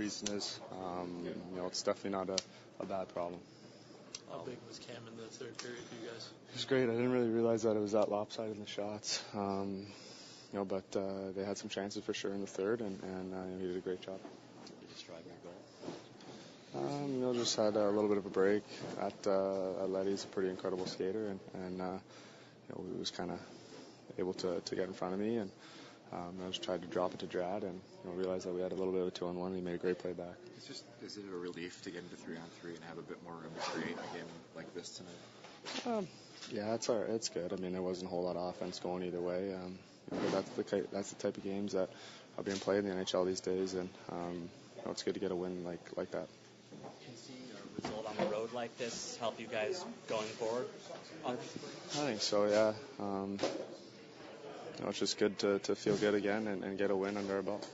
reason is. Um, you know, it's definitely not a, a bad problem. How big was Cam in the third period for you guys? It was great. I didn't really realize that it was that lopsided in the shots. Um, you know, but uh, they had some chances for sure in the third, and, and uh, he did a great job. Did you describe your goal? Um, you know, just had a little bit of a break. At, uh, at Letty's a pretty incredible skater, and, and uh, you know, he was kind of able to, to get in front of me, and um, I just tried to drop it to Drad, and you know, realized that we had a little bit of a two on one, and he made a great play back. It's just, is it a relief to get into three on three and have a bit more room to create a game like this tonight? Um, yeah, it's all right. It's good. I mean, there wasn't a whole lot of offense going either way. Um, you know, that's the that's the type of games that are being played in the NHL these days, and um, you know, it's good to get a win like like that. Can seeing a result on the road like this help you guys going forward? I think so. Yeah. Um, you know, it's just good to, to feel good again and, and get a win under our belt.